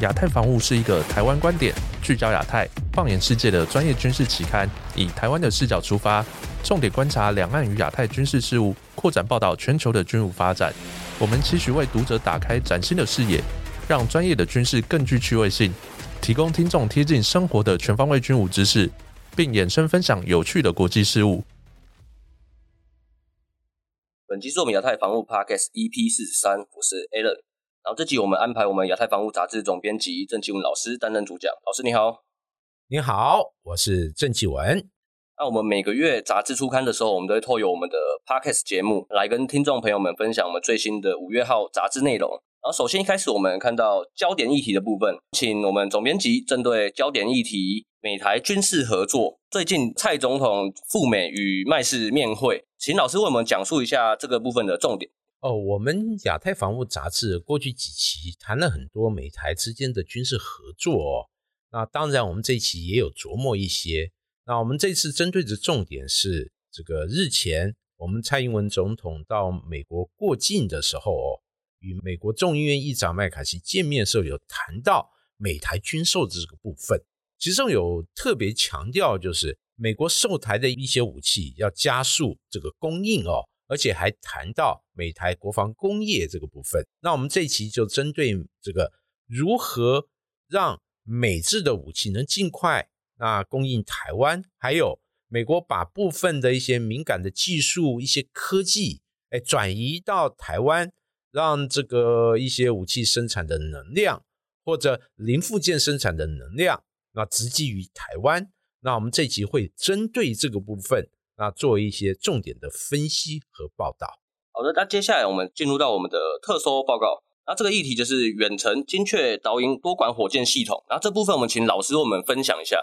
亚太防务是一个台湾观点、聚焦亚太、放眼世界的专业军事期刊，以台湾的视角出发，重点观察两岸与亚太军事事务，扩展报道全球的军务发展。我们期许为读者打开崭新的视野，让专业的军事更具趣味性，提供听众贴近生活的全方位军武知识，并衍生分享有趣的国际事务。本期是我们亚太防务 Podcast EP 四十三，我是 Alan。然后这集我们安排我们亚太防务杂志总编辑郑继文老师担任主讲。老师你好，你好，我是郑继文。那我们每个月杂志出刊的时候，我们都会透过我们的 podcast 节目来跟听众朋友们分享我们最新的五月号杂志内容。然后首先一开始我们看到焦点议题的部分，请我们总编辑针对焦点议题美台军事合作，最近蔡总统赴美与麦氏面会，请老师为我们讲述一下这个部分的重点。哦，我们亚太防务杂志过去几期谈了很多美台之间的军事合作哦。那当然，我们这一期也有琢磨一些。那我们这次针对的重点是，这个日前我们蔡英文总统到美国过境的时候哦，与美国众议院议长麦卡锡见面的时候，有谈到美台军售这个部分，其中有特别强调，就是美国售台的一些武器要加速这个供应哦。而且还谈到美台国防工业这个部分，那我们这一期就针对这个如何让美制的武器能尽快那供应台湾，还有美国把部分的一些敏感的技术、一些科技，哎，转移到台湾，让这个一些武器生产的能量或者零附件生产的能量，那直击于台湾。那我们这集会针对这个部分。那做一些重点的分析和报道。好的，那接下来我们进入到我们的特搜报告。那这个议题就是远程精确导引多管火箭系统。那这部分我们请老师为我们分享一下。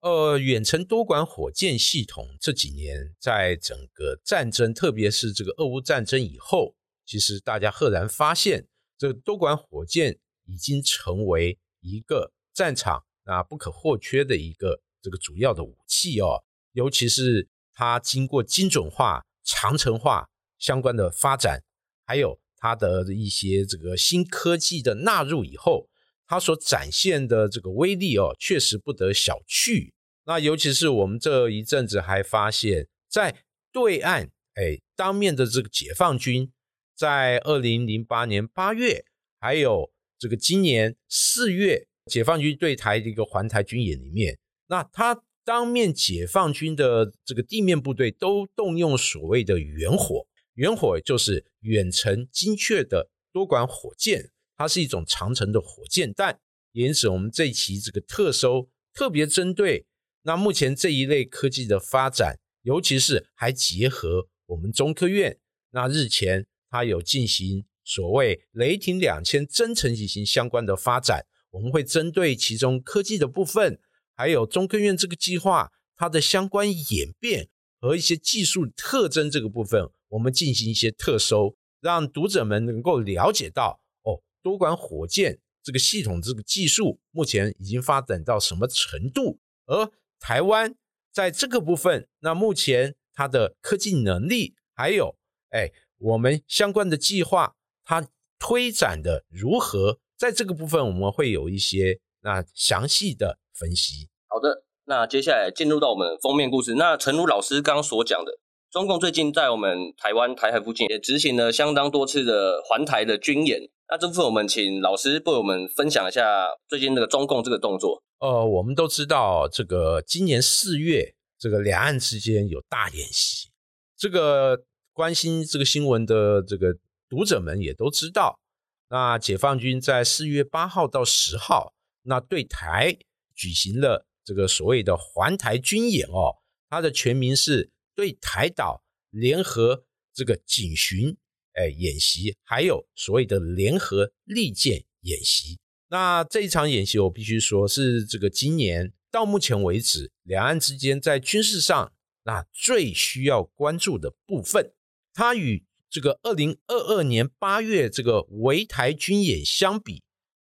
呃，远程多管火箭系统这几年在整个战争，特别是这个俄乌战争以后，其实大家赫然发现，这个多管火箭已经成为一个战场啊不可或缺的一个这个主要的武器哦，尤其是。它经过精准化、长程化相关的发展，还有它的一些这个新科技的纳入以后，它所展现的这个威力哦，确实不得小觑。那尤其是我们这一阵子还发现，在对岸，哎，当面的这个解放军，在二零零八年八月，还有这个今年四月，解放军对台的一个环台军演里面，那它。当面解放军的这个地面部队都动用所谓的远火，远火就是远程精确的多管火箭，它是一种长程的火箭弹。因此，我们这一期这个特搜特别针对那目前这一类科技的发展，尤其是还结合我们中科院那日前它有进行所谓雷霆两千增程机型相关的发展，我们会针对其中科技的部分。还有中科院这个计划，它的相关演变和一些技术特征这个部分，我们进行一些特搜，让读者们能够了解到哦，多管火箭这个系统这个技术目前已经发展到什么程度，而台湾在这个部分，那目前它的科技能力，还有哎，我们相关的计划，它推展的如何，在这个部分我们会有一些那详细的。分析好的，那接下来进入到我们封面故事。那陈如老师刚刚所讲的，中共最近在我们台湾台海附近也执行了相当多次的环台的军演。那这部分我们请老师为我们分享一下最近这个中共这个动作。呃，我们都知道这个今年四月，这个两岸之间有大演习。这个关心这个新闻的这个读者们也都知道，那解放军在四月八号到十号，那对台。举行了这个所谓的环台军演哦，它的全名是对台岛联合这个警巡哎演习，还有所谓的联合利剑演习。那这一场演习，我必须说是这个今年到目前为止两岸之间在军事上那最需要关注的部分。它与这个二零二二年八月这个围台军演相比，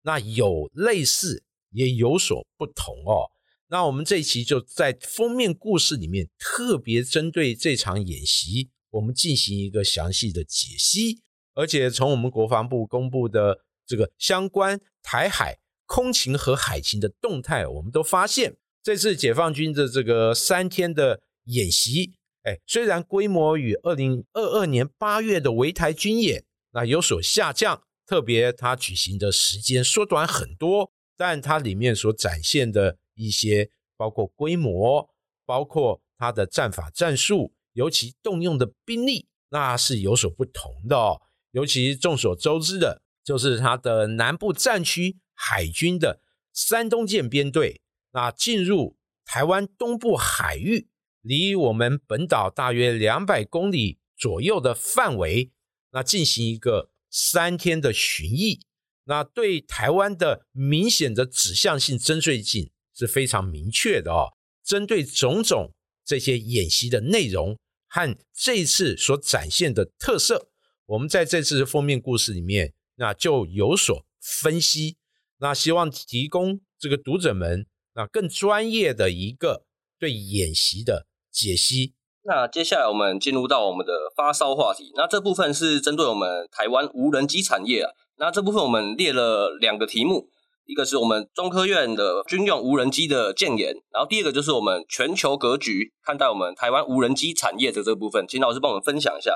那有类似。也有所不同哦。那我们这一期就在封面故事里面特别针对这场演习，我们进行一个详细的解析。而且从我们国防部公布的这个相关台海空勤和海勤的动态，我们都发现这次解放军的这个三天的演习，哎，虽然规模与二零二二年八月的围台军演那有所下降，特别它举行的时间缩短很多，但它里面所展现的一些，包括规模，包括它的战法战术，尤其动用的兵力，那是有所不同的哦。尤其众所周知的，就是它的南部战区。海军的山东舰编队，那进入台湾东部海域，离我们本岛大约两百公里左右的范围，那进行一个三天的巡弋，那对台湾的明显的指向性针对性是非常明确的哦。针对种种这些演习的内容和这次所展现的特色，我们在这次的封面故事里面，那就有所分析。那希望提供这个读者们那更专业的一个对演习的解析。那接下来我们进入到我们的发烧话题。那这部分是针对我们台湾无人机产业啊。那这部分我们列了两个题目，一个是我们中科院的军用无人机的建言，然后第二个就是我们全球格局看待我们台湾无人机产业的这部分，请老师帮我们分享一下。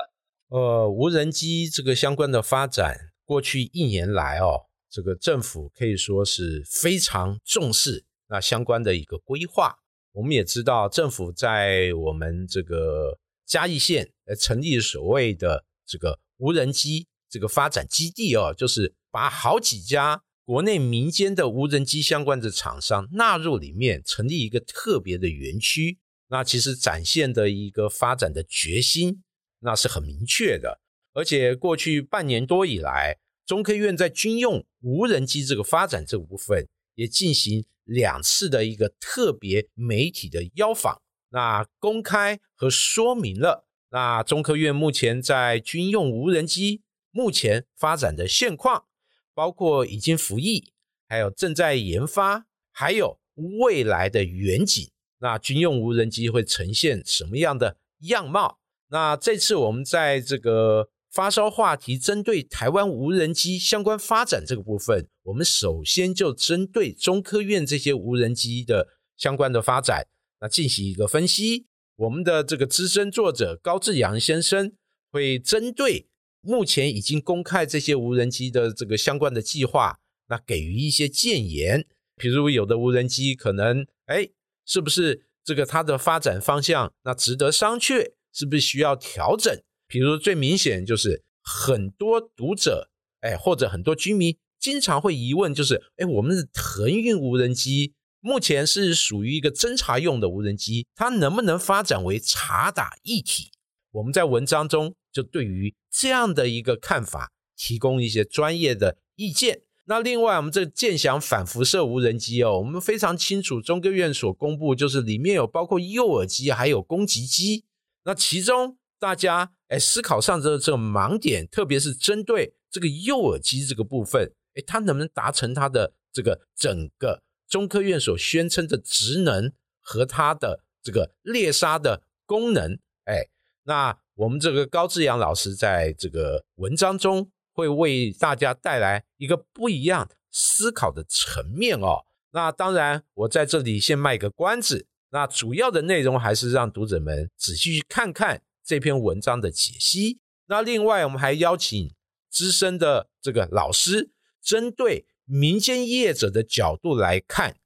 呃，无人机这个相关的发展，过去一年来哦。这个政府可以说是非常重视那相关的一个规划。我们也知道，政府在我们这个嘉义县呃成立所谓的这个无人机这个发展基地哦，就是把好几家国内民间的无人机相关的厂商纳入里面，成立一个特别的园区。那其实展现的一个发展的决心，那是很明确的。而且过去半年多以来，中科院在军用无人机这个发展这部分，也进行两次的一个特别媒体的邀访，那公开和说明了那中科院目前在军用无人机目前发展的现况，包括已经服役，还有正在研发，还有未来的远景。那军用无人机会呈现什么样的样貌？那这次我们在这个。发烧话题针对台湾无人机相关发展这个部分，我们首先就针对中科院这些无人机的相关的发展，那进行一个分析。我们的这个资深作者高志阳先生会针对目前已经公开这些无人机的这个相关的计划，那给予一些建言。比如有的无人机可能，哎，是不是这个它的发展方向那值得商榷？是不是需要调整？比如最明显就是很多读者，哎，或者很多居民经常会疑问，就是，哎，我们的腾运无人机目前是属于一个侦察用的无人机，它能不能发展为察打一体？我们在文章中就对于这样的一个看法提供一些专业的意见。那另外，我们这舰翔反辐射无人机哦，我们非常清楚，中科院所公布就是里面有包括诱饵机，还有攻击机，那其中。大家哎，思考上这这个盲点，特别是针对这个诱饵机这个部分，哎，它能不能达成它的这个整个中科院所宣称的职能和它的这个猎杀的功能？哎，那我们这个高志阳老师在这个文章中会为大家带来一个不一样思考的层面哦。那当然，我在这里先卖个关子，那主要的内容还是让读者们仔细去看看。这篇文章的解析。那另外，我们还邀请资深的这个老师，针对民间业者的角度来看，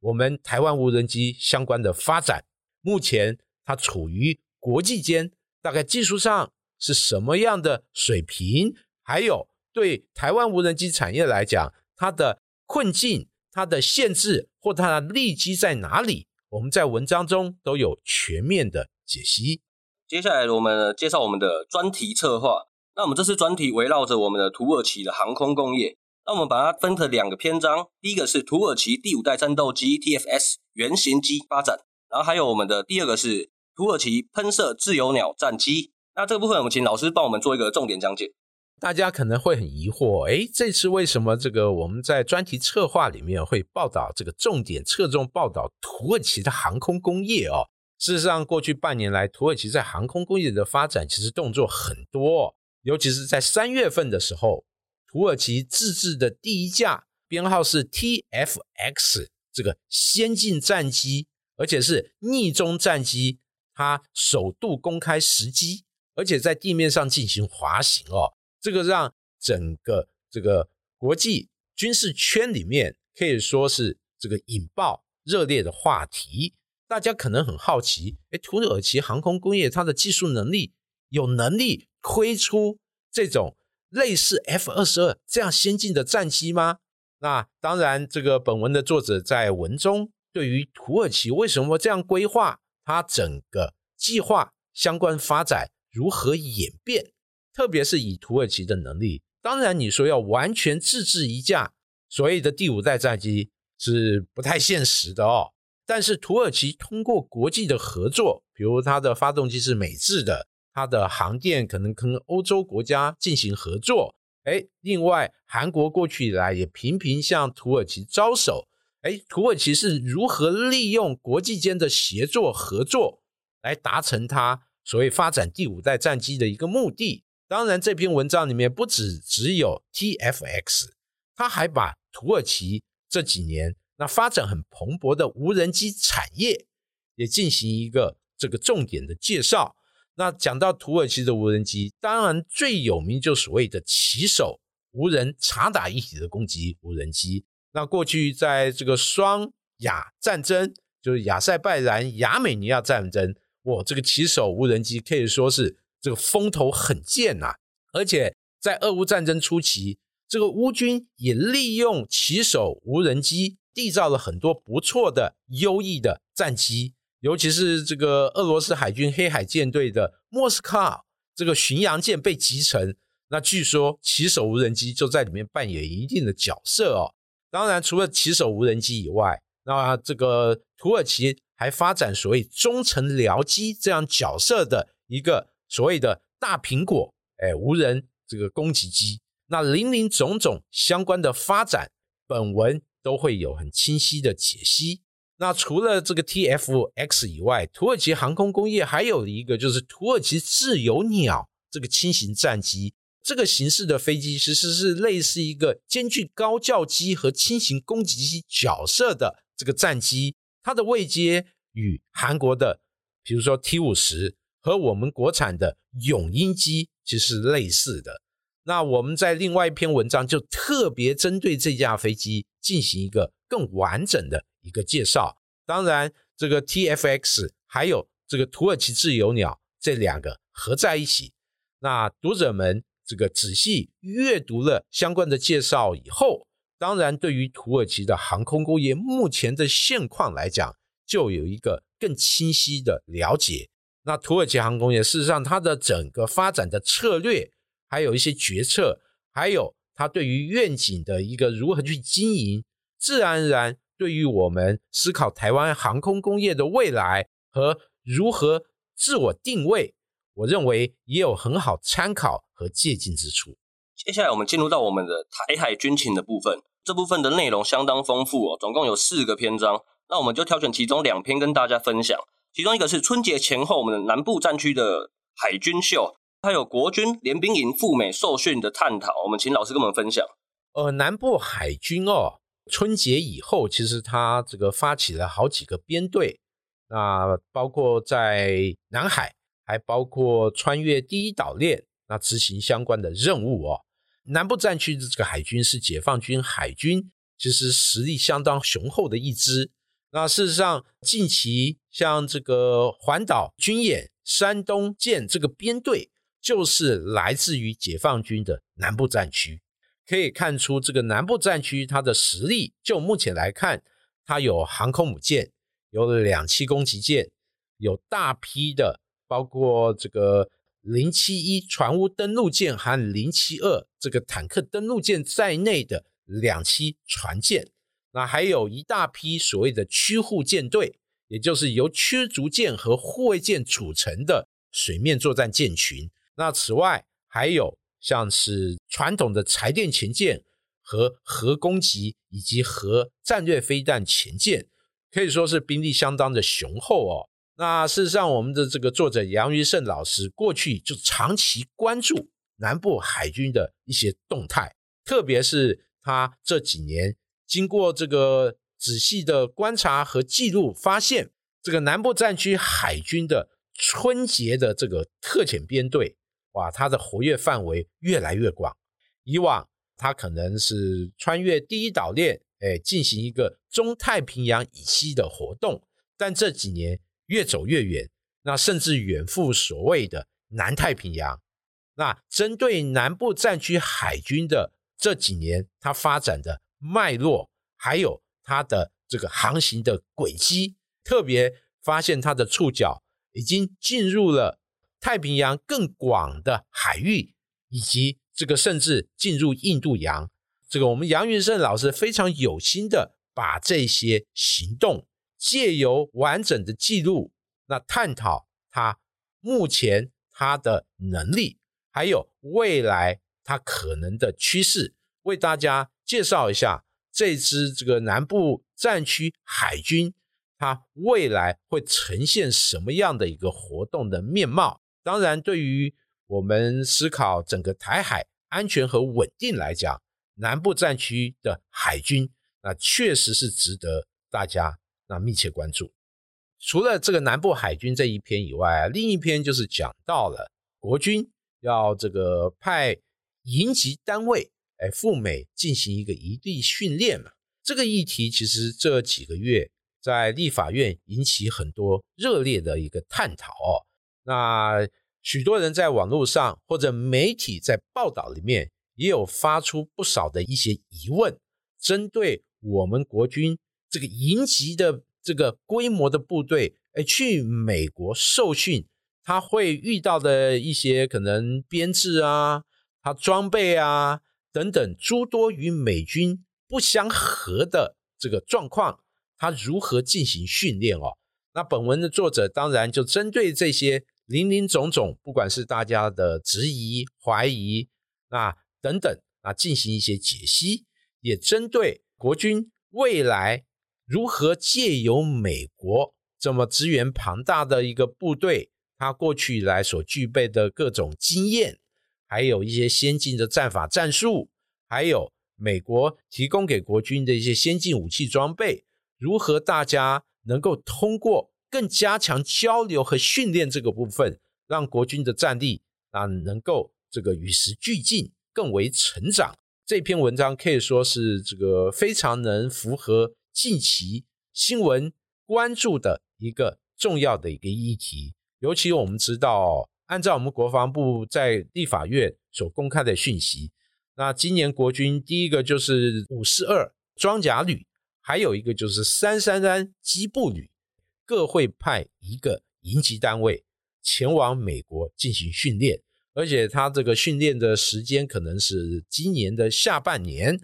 我们台湾无人机相关的发展，目前它处于国际间大概技术上是什么样的水平？还有对台湾无人机产业来讲，它的困境、它的限制或它的利基在哪里？我们在文章中都有全面的解析。接下来我们介绍我们的专题策划。那我们这次专题围绕着我们的土耳其的航空工业。那我们把它分成两个篇章，第一个是土耳其第五代战斗机 TFS 原型机发展，然后还有我们的第二个是土耳其喷射自由鸟战机。那这个部分我们请老师帮我们做一个重点讲解。大家可能会很疑惑，哎，这次为什么这个我们在专题策划里面会报道这个重点侧重报道土耳其的航空工业哦？事实上，过去半年来，土耳其在航空工业的发展其实动作很多，尤其是在三月份的时候，土耳其自制的第一架编号是 TFX 这个先进战机，而且是逆中战机，它首度公开实机，而且在地面上进行滑行哦。这个让整个这个国际军事圈里面可以说是这个引爆热烈的话题。大家可能很好奇，哎，土耳其航空工业它的技术能力有能力推出这种类似 F 二十二这样先进的战机吗？那当然，这个本文的作者在文中对于土耳其为什么这样规划，它整个计划相关发展如何演变，特别是以土耳其的能力，当然你说要完全自制一架所谓的第五代战机是不太现实的哦。但是土耳其通过国际的合作，比如它的发动机是美制的，它的航电可能跟欧洲国家进行合作。哎，另外韩国过去以来也频频向土耳其招手。哎，土耳其是如何利用国际间的协作合作来达成它所谓发展第五代战机的一个目的？当然，这篇文章里面不只只有 TFX，他还把土耳其这几年。那发展很蓬勃的无人机产业也进行一个这个重点的介绍。那讲到土耳其的无人机，当然最有名就所谓的骑手无人察打一体的攻击无人机。那过去在这个双亚战争，就是亚塞拜然、亚美尼亚战争，哇，这个骑手无人机可以说是这个风头很健呐。而且在俄乌战争初期，这个乌军也利用骑手无人机。缔造了很多不错的、优异的战机，尤其是这个俄罗斯海军黑海舰队的莫斯科这个巡洋舰被击沉，那据说骑手无人机就在里面扮演一定的角色哦。当然，除了骑手无人机以外，那这个土耳其还发展所谓中程僚机这样角色的一个所谓的大苹果，哎，无人这个攻击机，那林林总总相关的发展，本文。都会有很清晰的解析。那除了这个 TFX 以外，土耳其航空工业还有一个就是土耳其自由鸟这个轻型战机。这个形式的飞机其实是类似一个兼具高教机和轻型攻击机角色的这个战机。它的位阶与韩国的，比如说 T 五十和我们国产的永鹰机其实是类似的。那我们在另外一篇文章就特别针对这架飞机进行一个更完整的一个介绍。当然，这个 TFX 还有这个土耳其自由鸟这两个合在一起。那读者们这个仔细阅读了相关的介绍以后，当然对于土耳其的航空工业目前的现况来讲，就有一个更清晰的了解。那土耳其航空业事实上它的整个发展的策略。还有一些决策，还有他对于愿景的一个如何去经营，自然而然对于我们思考台湾航空工业的未来和如何自我定位，我认为也有很好参考和借鉴之处。接下来我们进入到我们的台海军情的部分，这部分的内容相当丰富哦，总共有四个篇章，那我们就挑选其中两篇跟大家分享。其中一个是春节前后我们的南部战区的海军秀。还有国军联兵营赴美受训的探讨，我们请老师跟我们分享。呃，南部海军哦，春节以后，其实他这个发起了好几个编队，那包括在南海，还包括穿越第一岛链，那执行相关的任务哦。南部战区的这个海军是解放军海军，其实实力相当雄厚的一支。那事实上，近期像这个环岛军演、山东舰这个编队。就是来自于解放军的南部战区，可以看出这个南部战区它的实力。就目前来看，它有航空母舰，有两栖攻击舰，有大批的包括这个零七一船坞登陆舰和零七二这个坦克登陆舰在内的两栖船舰。那还有一大批所谓的驱护舰队，也就是由驱逐舰和护卫舰组成的水面作战舰群。那此外，还有像是传统的柴电前舰和核攻击以及核战略飞弹前舰，可以说是兵力相当的雄厚哦。那事实上，我们的这个作者杨于胜老师过去就长期关注南部海军的一些动态，特别是他这几年经过这个仔细的观察和记录，发现这个南部战区海军的春节的这个特遣编队，哇，它的活跃范围越来越广。以往它可能是穿越第一岛链，哎，进行一个中太平洋以西的活动，但这几年越走越远，那甚至远赴所谓的南太平洋。那针对南部战区海军的这几年，它发展的脉络，还有它的这个航行的轨迹，特别发现它的触角已经进入了太平洋更广的海域，以及这个甚至进入印度洋。这个我们杨云胜老师非常有心的把这些行动借由完整的记录，那探讨它目前它的能力。还有未来它可能的趋势，为大家介绍一下这支这个南部战区海军，它未来会呈现什么样的一个活动的面貌？当然，对于我们思考整个台海安全和稳定来讲，南部战区的海军那确实是值得大家那密切关注。除了这个南部海军这一篇以外，另一篇就是讲到了国军。要这个派营级单位哎赴美进行一个异地训练嘛？这个议题其实这几个月在立法院引起很多热烈的一个探讨哦。那许多人在网络上或者媒体在报道里面也有发出不少的一些疑问，针对我们国军这个营级的这个规模的部队哎去美国受训。他会遇到的一些可能编制啊，他装备啊等等诸多与美军不相合的这个状况，他如何进行训练哦？那本文的作者当然就针对这些林林总总，不管是大家的质疑、怀疑，那等等啊，进行一些解析，也针对国军未来如何借由美国这么资源庞大的一个部队。他过去以来所具备的各种经验，还有一些先进的战法战术，还有美国提供给国军的一些先进武器装备，如何大家能够通过更加强交流和训练这个部分，让国军的战力啊能够这个与时俱进，更为成长。这篇文章可以说是这个非常能符合近期新闻关注的一个重要的一个议题。尤其我们知道，按照我们国防部在立法院所公开的讯息，那今年国军第一个就是五四二装甲旅，还有一个就是三三三机步旅，各会派一个营级单位前往美国进行训练，而且他这个训练的时间可能是今年的下半年。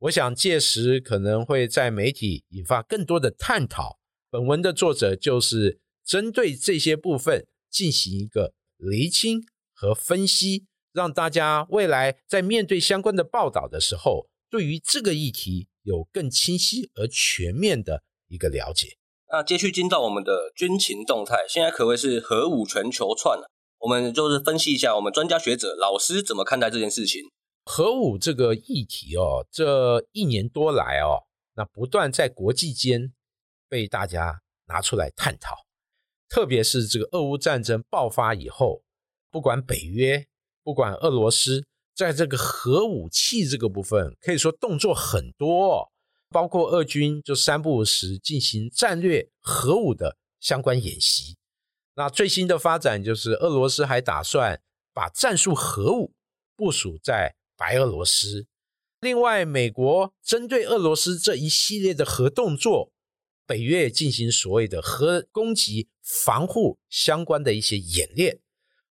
我想届时可能会在媒体引发更多的探讨。本文的作者就是。针对这些部分进行一个厘清和分析，让大家未来在面对相关的报道的时候，对于这个议题有更清晰而全面的一个了解。那接续进到我们的军情动态，现在可谓是核武全球串了。我们就是分析一下，我们专家学者老师怎么看待这件事情。核武这个议题哦，这一年多来哦，那不断在国际间被大家拿出来探讨。特别是这个俄乌战争爆发以后，不管北约，不管俄罗斯，在这个核武器这个部分，可以说动作很多，包括俄军就三不时进行战略核武的相关演习。那最新的发展就是，俄罗斯还打算把战术核武部署在白俄罗斯。另外，美国针对俄罗斯这一系列的核动作。北约进行所谓的核攻击防护相关的一些演练，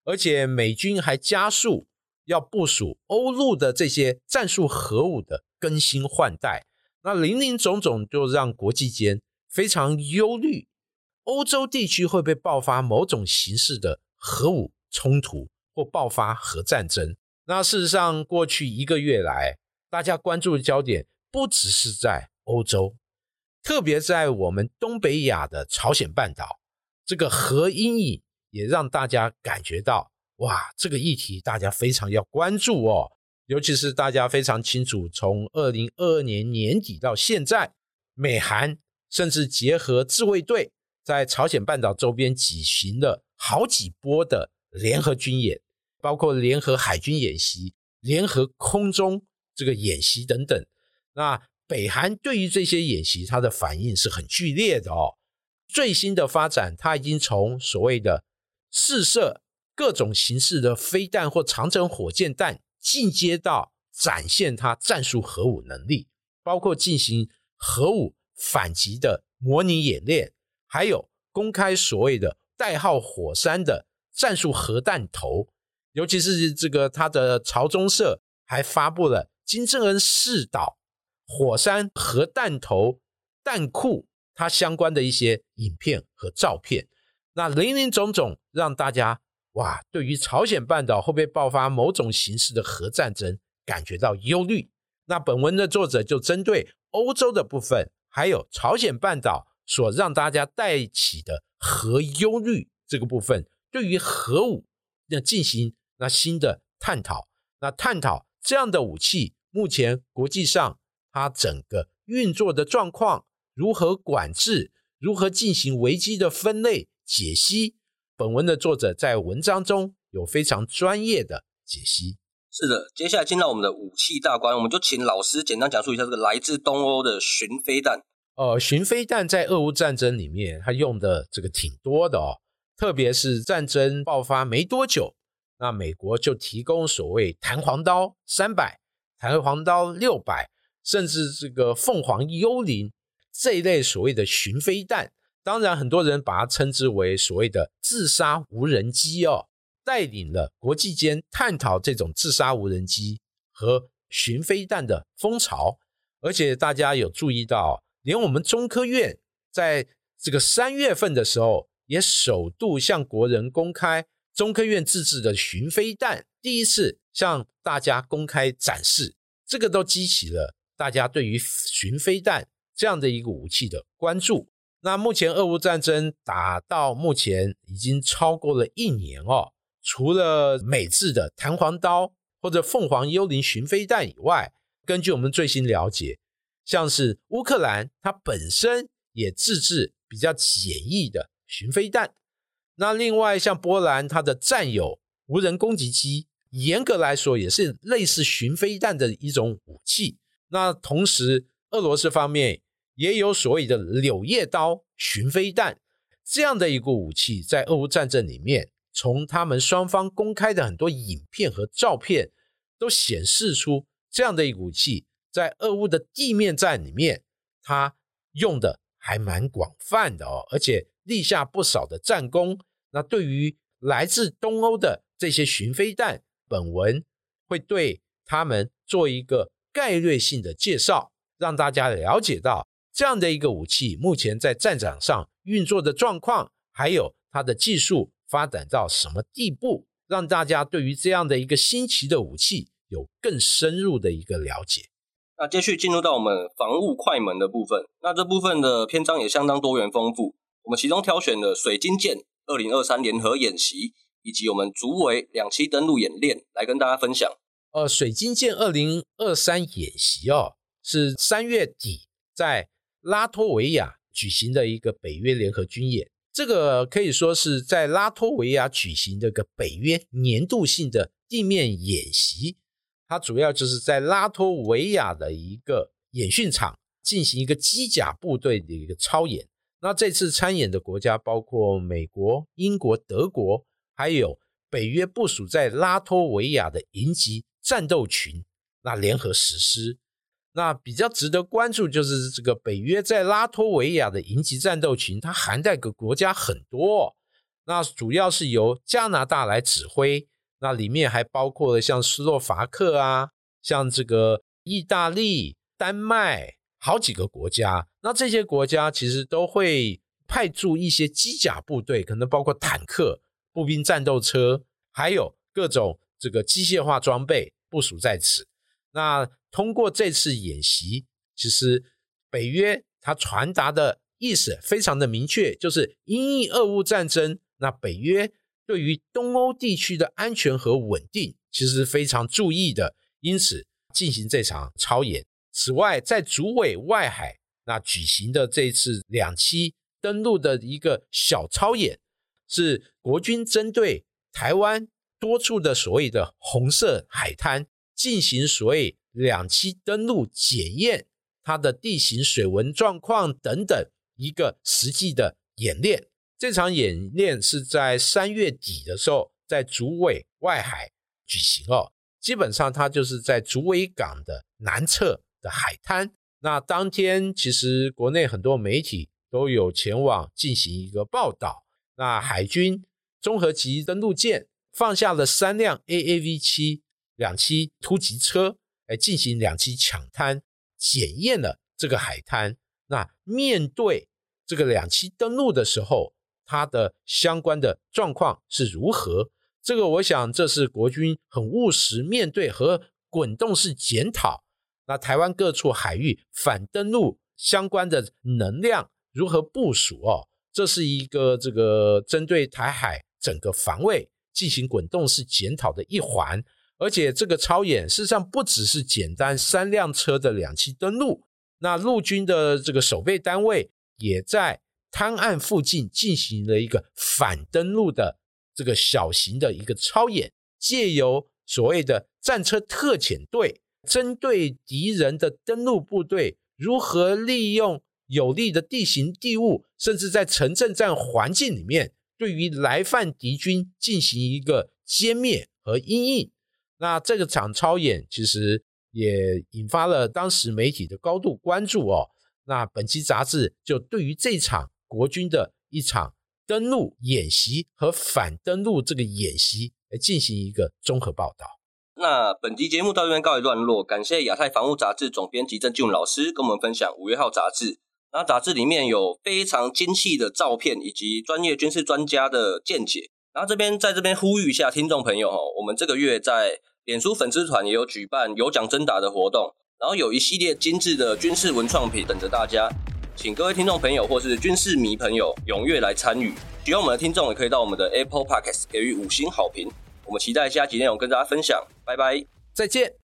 而且美军还加速要部署欧陆的这些战术核武的更新换代，那林林总总就让国际间非常忧虑，欧洲地区会被爆发某种形式的核武冲突或爆发核战争。那事实上，过去一个月来，大家关注的焦点不只是在欧洲。特别在我们东北亚的朝鲜半岛，这个核阴影也让大家感觉到，哇，这个议题大家非常要关注哦。尤其是大家非常清楚，从二零二二年年底到现在，美韩甚至结合自卫队，在朝鲜半岛周边举行了好几波的联合军演，包括联合海军演习、联合空中这个演习等等。那北韩对于这些演习，它的反应是很剧烈的哦。最新的发展，它已经从所谓的试射各种形式的飞弹或长程火箭弹，进阶到展现它战术核武能力，包括进行核武反击的模拟演练，还有公开所谓的代号“火山”的战术核弹头。尤其是这个他的朝中社还发布了金正恩试导。火山核弹头弹库，它相关的一些影片和照片，那林林总总，让大家哇，对于朝鲜半岛会不会爆发某种形式的核战争感觉到忧虑。那本文的作者就针对欧洲的部分，还有朝鲜半岛所让大家带起的核忧虑这个部分，对于核武要进行那新的探讨。那探讨这样的武器，目前国际上。它整个运作的状况如何管制？如何进行危机的分类解析？本文的作者在文章中有非常专业的解析。是的，接下来进到我们的武器大关，我们就请老师简单讲述一下这个来自东欧的巡飞弹。呃，巡飞弹在俄乌战争里面，它用的这个挺多的哦。特别是战争爆发没多久，那美国就提供所谓弹簧刀三百，弹簧刀六百。甚至这个凤凰幽灵这一类所谓的巡飞弹，当然很多人把它称之为所谓的自杀无人机哦，带领了国际间探讨这种自杀无人机和巡飞弹的风潮。而且大家有注意到，连我们中科院在这个三月份的时候，也首度向国人公开中科院自制的巡飞弹，第一次向大家公开展示，这个都激起了。大家对于巡飞弹这样的一个武器的关注，那目前俄乌战争打到目前已经超过了一年哦。除了美制的弹簧刀或者凤凰幽灵巡飞弹以外，根据我们最新了解，像是乌克兰它本身也自制比较简易的巡飞弹。那另外像波兰，它的战友无人攻击机，严格来说也是类似巡飞弹的一种武器。那同时，俄罗斯方面也有所谓的柳叶刀巡飞弹这样的一个武器，在俄乌战争里面，从他们双方公开的很多影片和照片，都显示出这样的一个武器在俄乌的地面战里面，它用的还蛮广泛的哦，而且立下不少的战功。那对于来自东欧的这些巡飞弹，本文会对他们做一个。概略性的介绍，让大家了解到这样的一个武器目前在战场上运作的状况，还有它的技术发展到什么地步，让大家对于这样的一个新奇的武器有更深入的一个了解。那继续进入到我们防务快门的部分，那这部分的篇章也相当多元丰富。我们其中挑选了水晶舰二零二三联合演习，以及我们竹围两栖登陆演练来跟大家分享。呃，水晶舰二零二三演习哦，是三月底在拉脱维亚举行的一个北约联合军演。这个可以说是在拉脱维亚举行的一个北约年度性的地面演习。它主要就是在拉脱维亚的一个演训场进行一个机甲部队的一个操演。那这次参演的国家包括美国、英国、德国，还有北约部署在拉脱维亚的营级。战斗群那联合实施，那比较值得关注就是这个北约在拉脱维亚的营级战斗群，它涵盖个国家很多，那主要是由加拿大来指挥，那里面还包括了像斯洛伐克啊，像这个意大利、丹麦好几个国家，那这些国家其实都会派驻一些机甲部队，可能包括坦克、步兵战斗车，还有各种这个机械化装备。部署在此。那通过这次演习，其实北约它传达的意思非常的明确，就是因应俄乌战争，那北约对于东欧地区的安全和稳定其实非常注意的，因此进行这场超演。此外，在竹尾外海那举行的这次两栖登陆的一个小操演，是国军针对台湾多处的所谓的红色海滩进行所谓两栖登陆检验，它的地形、水文状况等等一个实际的演练。这场演练是在三月底的时候，在竹尾外海举行哦。基本上，它就是在竹尾港的南侧的海滩。那当天，其实国内很多媒体都有前往进行一个报道。那海军综合级登陆舰放下了三辆 AAV 七两栖突击车，来进行两栖抢滩检验了这个海滩。那面对这个两栖登陆的时候，它的相关的状况是如何？这个我想，这是国军很务实面对和滚动式检讨。那台湾各处海域反登陆相关的能量如何部署？哦，这是一个这个针对台海整个防卫进行滚动式检讨的一环。而且这个操演事实上不只是简单三辆车的两栖登陆，那陆军的这个守备单位也在。滩岸附近进行了一个反登陆的这个小型的一个操演，借由所谓的战车特遣队，针对敌人的登陆部队如何利用有利的地形地物，甚至在城镇战环境里面，对于来犯敌军进行一个歼灭和阴影。那这个场操演其实也引发了当时媒体的高度关注哦。那本期杂志就对于这场。国军的一场登陆演习和反登陆这个演习来进行一个综合报道。那本集节目到这边告一段落，感谢亚太防务杂志总编辑郑俊老师跟我们分享五月号杂志。那杂志里面有非常精细的照片以及专业军事专家的见解。然后这边在这边呼吁一下听众朋友哈，我们这个月在脸书粉丝团也有举办有奖征答的活动，然后有一系列精致的军事文创品等着大家。请各位听众朋友或是军事迷朋友踊跃来参与，喜欢我们的听众也可以到我们的 Apple Podcast 给予五星好评。我们期待下集内容跟大家分享，拜拜，再见。